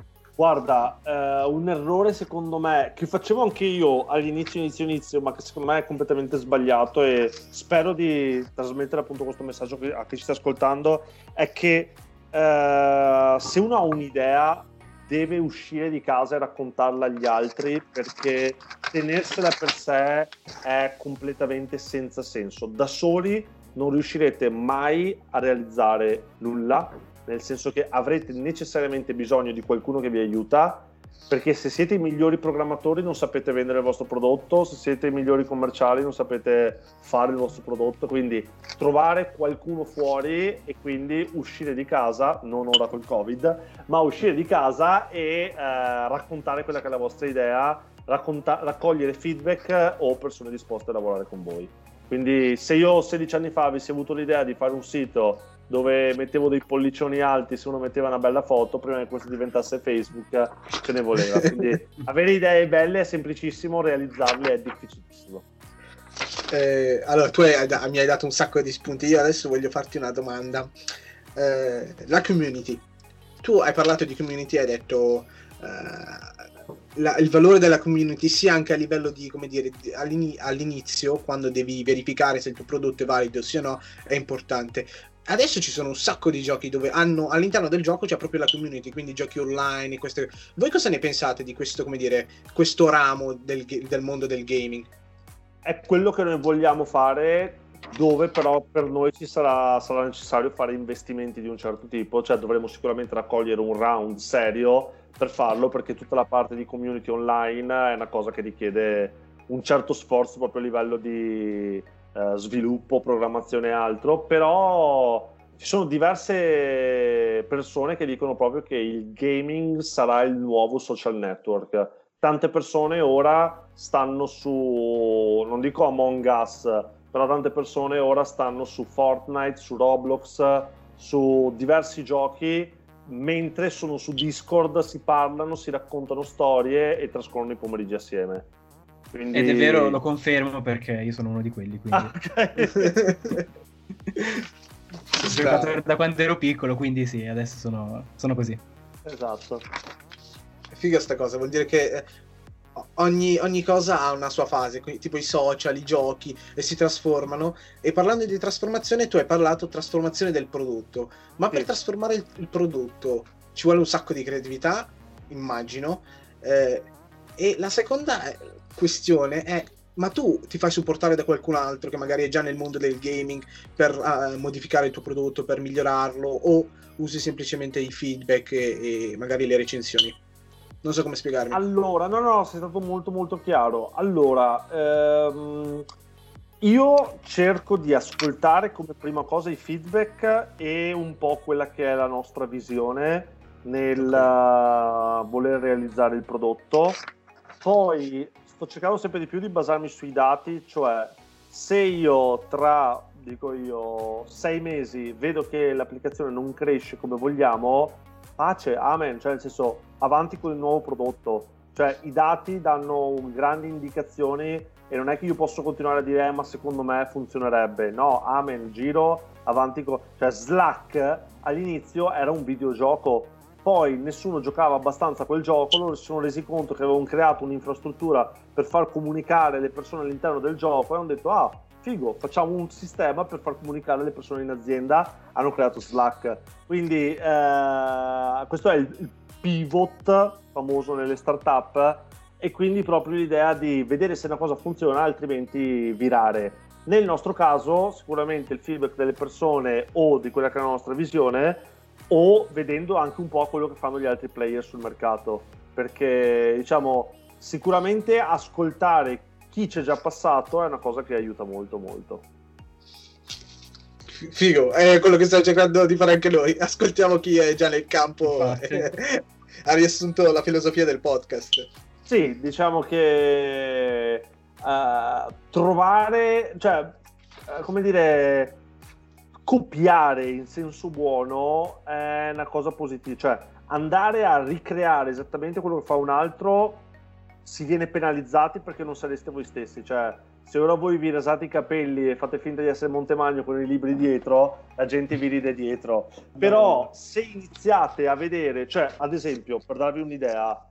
Guarda, eh, un errore secondo me che facevo anche io all'inizio, inizio, inizio, ma che secondo me è completamente sbagliato e spero di trasmettere appunto questo messaggio a chi ci sta ascoltando, è che eh, se uno ha un'idea deve uscire di casa e raccontarla agli altri perché tenersela per sé è completamente senza senso. Da soli non riuscirete mai a realizzare nulla, nel senso che avrete necessariamente bisogno di qualcuno che vi aiuta perché se siete i migliori programmatori non sapete vendere il vostro prodotto, se siete i migliori commerciali non sapete fare il vostro prodotto, quindi trovare qualcuno fuori e quindi uscire di casa, non ora col Covid, ma uscire di casa e eh, raccontare quella che è la vostra idea, racconta- raccogliere feedback o persone disposte a lavorare con voi. Quindi se io 16 anni fa avessi avuto l'idea di fare un sito dove mettevo dei pollicioni alti se uno metteva una bella foto prima che questo diventasse Facebook ce ne voleva. Quindi *laughs* avere idee belle è semplicissimo realizzarle è difficilissimo. Eh, allora tu hai, mi hai dato un sacco di spunti. Io adesso voglio farti una domanda. Eh, la community. Tu hai parlato di community hai detto eh, la, il valore della community sia anche a livello di, come dire, all'inizio, quando devi verificare se il tuo prodotto è valido, sia no, è importante adesso ci sono un sacco di giochi dove hanno all'interno del gioco c'è proprio la community, quindi giochi online. Queste... Voi cosa ne pensate di questo, come dire, questo ramo del, del mondo del gaming? È quello che noi vogliamo fare, dove però per noi ci sarà, sarà necessario fare investimenti di un certo tipo, cioè dovremo sicuramente raccogliere un round serio per farlo, perché tutta la parte di community online è una cosa che richiede un certo sforzo proprio a livello di eh, sviluppo, programmazione e altro, però ci sono diverse persone che dicono proprio che il gaming sarà il nuovo social network. Tante persone ora stanno su, non dico Among Us, però tante persone ora stanno su Fortnite, su Roblox, su diversi giochi, mentre sono su Discord, si parlano, si raccontano storie e trascorrono i pomeriggi assieme. Quindi... Ed è vero, lo confermo perché io sono uno di quelli. Quindi... Ah, okay. *laughs* Ho giocato da quando ero piccolo, quindi sì, adesso sono, sono così. Esatto. È figa sta cosa, vuol dire che eh, ogni, ogni, cosa ha una sua fase, tipo i social, i giochi, e si trasformano. E parlando di trasformazione, tu hai parlato trasformazione del prodotto, ma per trasformare il, il, prodotto ci vuole un sacco di creatività, immagino. Eh, e la seconda questione è ma tu ti fai supportare da qualcun altro che magari è già nel mondo del gaming per uh, modificare il tuo prodotto, per migliorarlo o usi semplicemente i feedback e, e, magari le recensioni? Non so come spiegarmi. Allora, no, no, sei stato molto molto chiaro. Allora, ehm, io cerco di ascoltare come prima cosa i feedback e un po' quella che è la nostra visione nel okay. uh, voler realizzare il prodotto. Poi sto cercando sempre di più di basarmi sui dati, cioè se io tra, dico io, sei mesi vedo che l'applicazione non cresce come vogliamo, pace, amen, cioè nel senso avanti con il nuovo prodotto, cioè i dati danno grandi indicazioni e non è che io posso continuare a dire eh, ma secondo me funzionerebbe, no, amen, giro, avanti con... cioè Slack all'inizio era un videogioco poi nessuno giocava abbastanza quel gioco, loro si sono resi conto che avevano creato un'infrastruttura per far comunicare le persone all'interno del gioco e hanno detto ah figo, facciamo un sistema per far comunicare le persone in azienda, hanno creato Slack. Quindi eh, questo è il pivot famoso nelle startup e quindi proprio l'idea di vedere se una cosa funziona, altrimenti virare. Nel nostro caso, sicuramente il feedback delle persone o di quella che è la nostra visione o vedendo anche un po' quello che fanno gli altri player sul mercato, perché diciamo sicuramente ascoltare chi c'è già passato è una cosa che aiuta molto molto. Figo, è quello che stiamo cercando di fare anche noi. Ascoltiamo chi è già nel campo. *laughs* ha riassunto la filosofia del podcast. Sì, diciamo che uh, trovare, cioè, uh, come dire, copiare in senso buono è una cosa positiva, cioè andare a ricreare esattamente quello che fa un altro si viene penalizzati perché non sareste voi stessi, cioè se ora voi vi rasate i capelli e fate finta di essere Montemagno con i libri dietro, la gente vi ride dietro. Però se iniziate a vedere, cioè ad esempio, per darvi un'idea,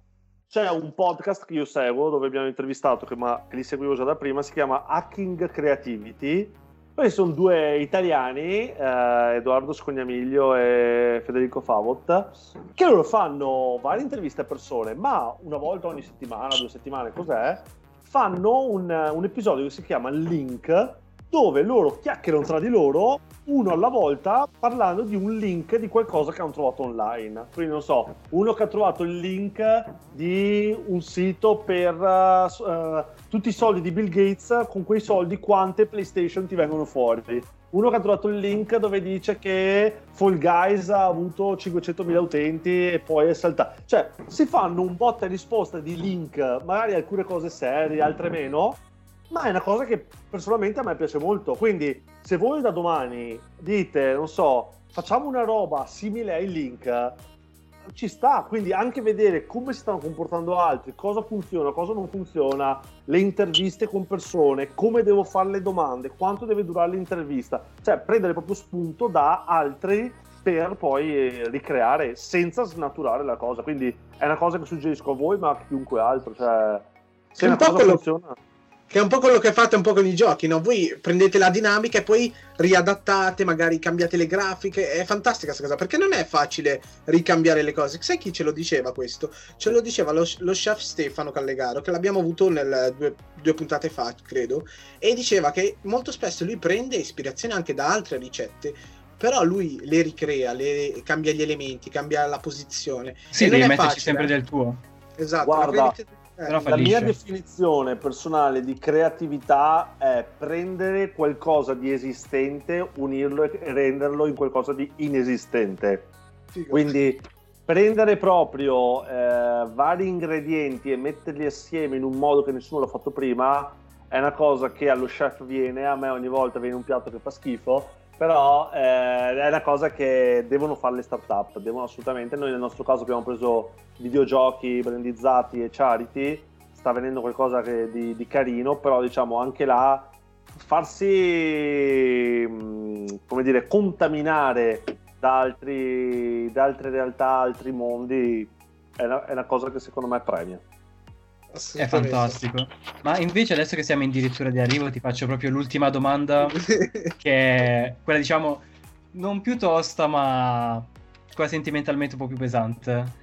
c'è un podcast che io seguo dove abbiamo intervistato, che, ma, che li seguivo già da prima, si chiama Hacking Creativity Poi sono due italiani, eh, Edoardo Scognamiglio e Federico Favot, che loro fanno varie interviste a persone, ma una volta ogni settimana, due settimane, cos'è? Fanno un, un episodio che si chiama Link, dove loro chiacchierano tra di loro, uno alla volta, parlando di un link di qualcosa che hanno trovato online. Quindi non so, uno che ha trovato il link di un sito per uh, tutti i soldi di Bill Gates, con quei soldi quante PlayStation ti vengono fuori. Uno che ha trovato il link dove dice che Fall Guys ha avuto 500.000 utenti e poi è saltato. Cioè, si fanno un botta e risposta di link, magari alcune cose serie, altre meno, ma è una cosa che personalmente a me piace molto. Quindi, se voi da domani dite, non so, facciamo una roba simile ai link, ci sta. Quindi, anche vedere come si stanno comportando altri, cosa funziona, cosa non funziona, le interviste con persone, come devo fare le domande, quanto deve durare l'intervista, cioè prendere proprio spunto da altri per poi eh, ricreare senza snaturare la cosa. Quindi, è una cosa che suggerisco a voi, ma a chiunque altro. Cioè, se una cosa quello... funziona che è un po' quello che fate un po' con i giochi, no? Voi prendete la dinamica e poi riadattate, magari cambiate le grafiche, è fantastica questa cosa, perché non è facile ricambiare le cose. Sai chi ce lo diceva questo? Ce lo diceva lo, lo chef Stefano Callegaro, che l'abbiamo avuto nel, due, due, puntate fa, credo, e diceva che molto spesso lui prende ispirazione anche da altre ricette, però lui le ricrea, le, cambia gli elementi, cambia la posizione. Sì, devi metterci facile, sempre del tuo. Esatto, Guarda, la mia definizione personale di creatività è prendere qualcosa di esistente, unirlo e renderlo in qualcosa di inesistente. Figo. Quindi prendere proprio eh, vari ingredienti e metterli assieme in un modo che nessuno l'ha fatto prima è una cosa che allo chef viene, a me ogni volta viene un piatto che fa schifo, però eh, è una cosa che devono fare le start-up, devono assolutamente, noi nel nostro caso abbiamo preso videogiochi brandizzati e charity, sta venendo qualcosa che, di, di, carino, però diciamo anche là farsi, mm, come dire, contaminare da, altri, da altre realtà, altri mondi, è una, è una cosa che secondo me premia. È fantastico. Ma invece adesso che siamo addirittura di arrivo ti faccio proprio l'ultima domanda *laughs* che è quella diciamo non più tosta ma quella sentimentalmente un po' più pesante.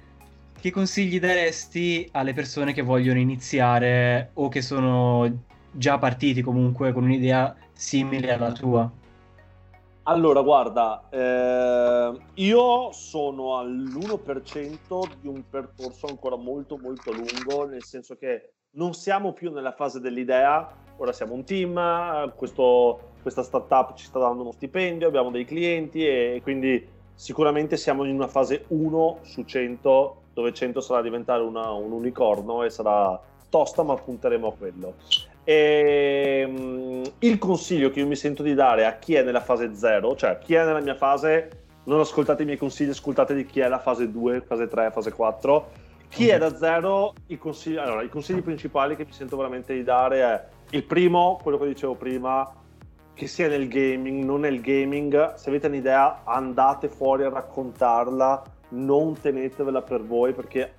Che consigli daresti alle persone che vogliono iniziare o che sono già partiti comunque con un'idea simile alla tua? Allora, guarda, eh, io sono all'1% di un percorso ancora molto molto lungo, nel senso che non siamo più nella fase dell'idea, ora siamo un team, questo, questa startup ci sta dando uno stipendio, abbiamo dei clienti e quindi sicuramente siamo in una fase 1 su 100, dove 100 sarà diventare una, un unicorno e sarà tosta, ma punteremo a quello. E, um, il consiglio che io mi sento di dare a chi è nella fase 0, cioè chi è nella mia fase, non ascoltate i miei consigli, ascoltate di chi è la fase 2, fase 3, fase 4. Chi è da 0, i consigli, allora, i consigli principali che mi sento veramente di dare è il primo, quello che dicevo prima, che sia nel gaming, non nel gaming, se avete un'idea andate fuori a raccontarla, non tenetevela per voi perché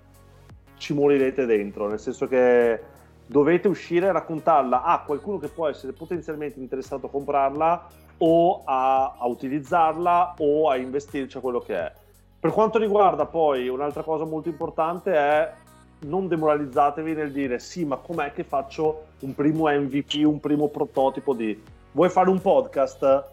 ci morirete dentro, nel senso che dovete uscire a raccontarla a qualcuno che può essere potenzialmente interessato a comprarla o a, a utilizzarla o a investirci a quello che è. Per quanto riguarda poi un'altra cosa molto importante è non demoralizzatevi nel dire sì, ma com'è che faccio un primo MVP, un primo prototipo di... Vuoi fare un podcast?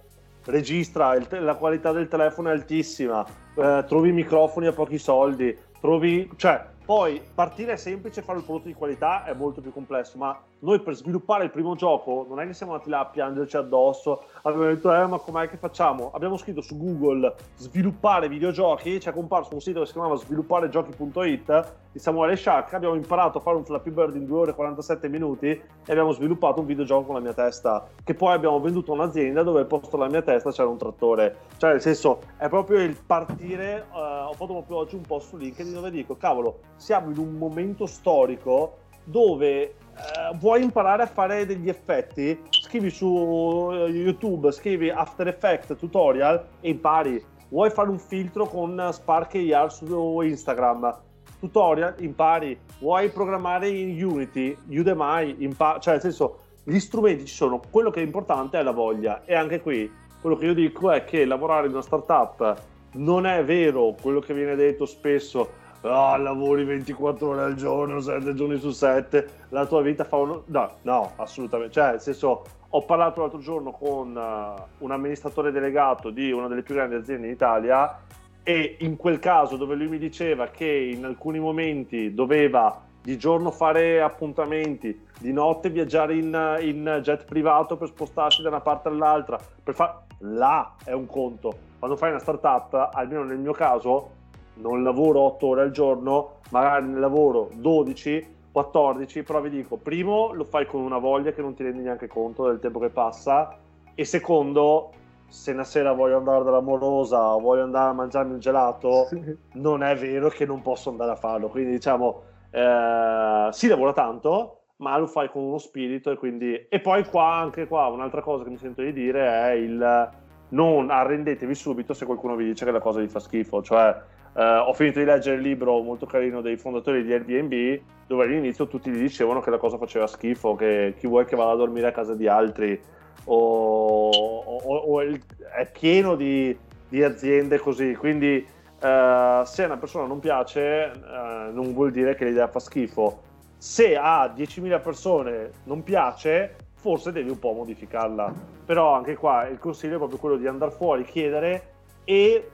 Registra, te- la qualità del telefono è altissima, eh, trovi microfoni a pochi soldi, trovi... cioè poi partire è semplice, fare il prodotto di qualità è molto più complesso, ma noi per sviluppare il primo gioco non è che siamo andati là a piangerci addosso, abbiamo detto eh ma com'è che facciamo? Abbiamo scritto su Google sviluppare videogiochi, ci è comparso un sito che si chiamava svilupparegiochi.it di Samuele Sciac, abbiamo imparato a fare un Flappy Bird in 2 ore e 47 minuti e abbiamo sviluppato un videogioco con la mia testa, che poi abbiamo venduto a un'azienda dove al posto della mia testa c'era un trattore. Cioè nel senso è proprio il partire, uh, ho fatto proprio oggi un post su LinkedIn dove dico cavolo, siamo in un momento storico dove Uh, vuoi imparare a fare degli effetti, scrivi su eh, YouTube, scrivi After Effects tutorial e impari. Vuoi fare un filtro con Spark AR su Instagram, tutorial, impari. Vuoi programmare in Unity, Udemy, impari. Cioè, nel senso, gli strumenti ci sono, quello che è importante è la voglia e anche qui quello che io dico è che lavorare in una startup non è vero quello che viene detto spesso ah, lavori 24 ore al giorno, 7 giorni su 7, la tua vita fa uno... No, no, assolutamente. Cioè, nel senso, ho parlato l'altro giorno con uh, un amministratore delegato di una delle più grandi aziende in Italia e in quel caso dove lui mi diceva che in alcuni momenti doveva di giorno fare appuntamenti, di notte viaggiare in, in jet privato per spostarsi da una parte all'altra, per fare... Là è un conto. Quando fai una startup, almeno nel mio caso, non lavoro 8 ore al giorno, magari ne lavoro 12, 14, però vi dico, primo lo fai con una voglia che non ti rendi neanche conto del tempo che passa e secondo, se una sera voglio andare dall'amorosa o voglio andare a mangiarmi un gelato, *laughs* non è vero che non posso andare a farlo, quindi diciamo, eh, si lavora tanto, ma lo fai con uno spirito e quindi... E poi qua, anche qua, un'altra cosa che mi sento di dire è il non arrendetevi subito se qualcuno vi dice che la cosa vi fa schifo, cioè Uh, ho finito di leggere il libro molto carino dei fondatori di Airbnb, dove all'inizio tutti gli dicevano che la cosa faceva schifo, che chi vuoi che vada a dormire a casa di altri, o, o, o il, è pieno di, di, aziende così. Quindi, uh, se a una persona non piace, uh, non vuol dire che l'idea fa schifo. Se a 10.000 persone non piace, forse devi un po' modificarla. Però anche qua il consiglio è proprio quello di andare fuori, chiedere e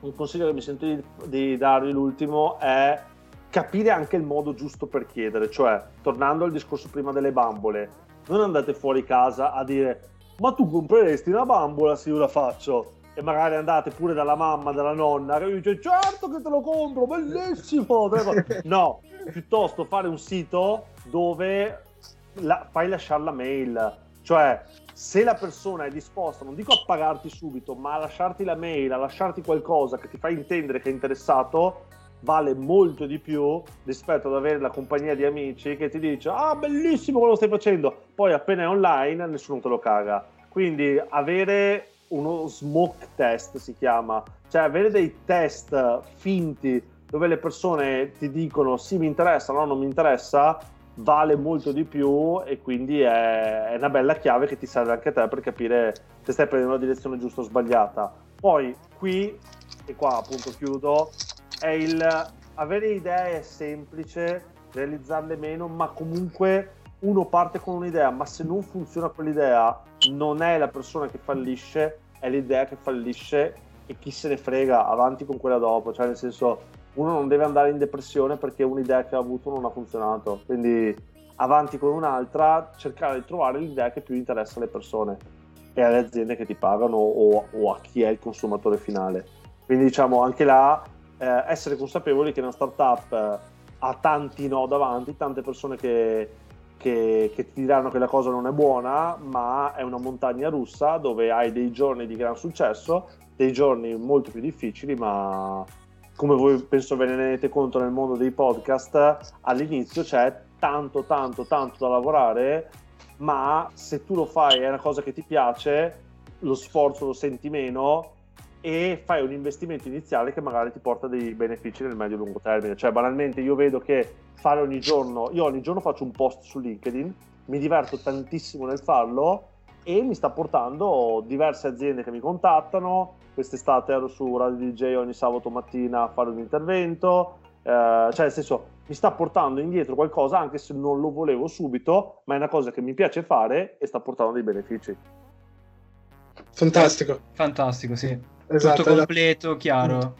un consiglio che mi sento di, di darvi l'ultimo è capire anche il modo giusto per chiedere, cioè tornando al discorso prima delle bambole, non andate fuori casa a dire ma tu compreresti una bambola se io la faccio? E magari andate pure dalla mamma, dalla nonna che dice certo che te lo compro, bellissimo, *laughs* no, piuttosto fare un sito dove la, fai lasciare la mail, cioè se la persona è disposta, non dico a pagarti subito, ma a lasciarti la mail, a lasciarti qualcosa che ti fa intendere che è interessato, vale molto di più rispetto ad avere la compagnia di amici che ti dice ah bellissimo quello stai facendo, poi appena è online nessuno te lo caga. Quindi avere uno smoke test si chiama, cioè avere dei test finti dove le persone ti dicono sì mi interessa, no non mi interessa, vale molto di più e quindi è, una bella chiave che ti serve anche a te per capire se stai prendendo la direzione giusta o sbagliata. Poi qui, e qua appunto chiudo, è il avere idee è semplice, realizzarle meno, ma comunque uno parte con un'idea, ma se non funziona quell'idea non è la persona che fallisce, è l'idea che fallisce e chi se ne frega, avanti con quella dopo, cioè nel senso uno non deve andare in depressione perché un'idea che ha avuto non ha funzionato. Quindi avanti con un'altra, cercare di trovare l'idea che più interessa alle persone e alle aziende che ti pagano o, o a chi è il consumatore finale. Quindi diciamo anche là eh, essere consapevoli che una startup eh, ha tanti no davanti, tante persone che, che, che, ti diranno che la cosa non è buona, ma è una montagna russa dove hai dei giorni di gran successo, dei giorni molto più difficili, ma come voi penso ve ne rendete conto nel mondo dei podcast, all'inizio c'è tanto, tanto, tanto da lavorare, ma se tu lo fai è una cosa che ti piace, lo sforzo lo senti meno e fai un investimento iniziale che magari ti porta dei benefici nel medio e lungo termine. Cioè, banalmente, io vedo che fare ogni giorno, io ogni giorno faccio un post su LinkedIn, mi diverto tantissimo nel farlo e mi sta portando diverse aziende che mi contattano, quest'estate ero su Radio DJ ogni sabato mattina a fare un intervento, eh, cioè nel senso mi sta portando indietro qualcosa anche se non lo volevo subito, ma è una cosa che mi piace fare e sta portando dei benefici. Fantastico. Fantastico, sì. Esatto, Tutto completo, dato... chiaro.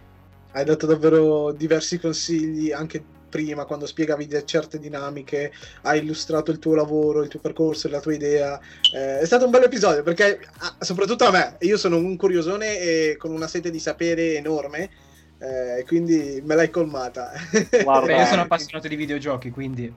Hai dato davvero diversi consigli anche prima, quando spiegavi certe dinamiche, hai illustrato il tuo lavoro, il tuo percorso, la tua idea. Eh, è stato un bel episodio perché, soprattutto a me, io sono un curiosone e con una sete di sapere enorme. Eh, quindi me l'hai colmata. Guarda, *laughs* Beh, io sono appassionato di videogiochi, quindi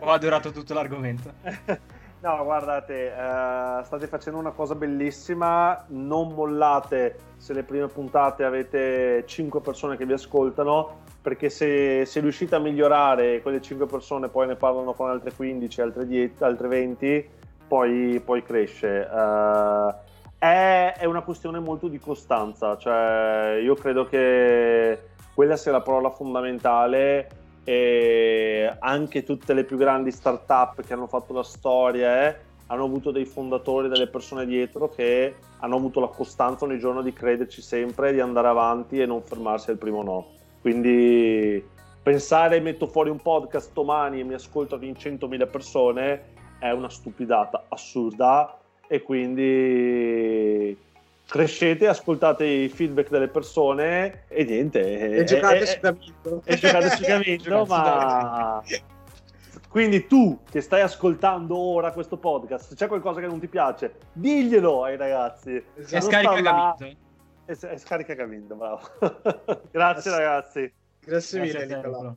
ho adorato tutto l'argomento. *laughs* No, guardate, uh, state facendo una cosa bellissima, non mollate se le prime puntate avete 5 persone che vi ascoltano, perché se, se riuscite a migliorare quelle 5 persone poi ne parlano con altre 15, altre, 10, altre 20, poi, poi cresce. Uh, è, è, una questione molto di costanza, cioè io credo che quella sia la parola fondamentale e anche tutte le più grandi start-up che hanno fatto la storia eh, hanno avuto dei fondatori, delle persone dietro che hanno avuto la costanza ogni giorno di crederci sempre, di andare avanti e non fermarsi al primo no. Quindi pensare metto fuori un podcast domani e mi ascoltano in 100.000 persone è una stupidata assurda e quindi crescete, ascoltate i feedback delle persone e niente. E, giocate su Camino. E giocate su Camino, ma... Quindi tu che stai ascoltando ora questo podcast, se c'è qualcosa che non ti piace, diglielo ai ragazzi. E scarica Camino. E, e scarica Camino, bravo. *laughs* Grazie ragazzi. Grazie, Grazie mille Nicola.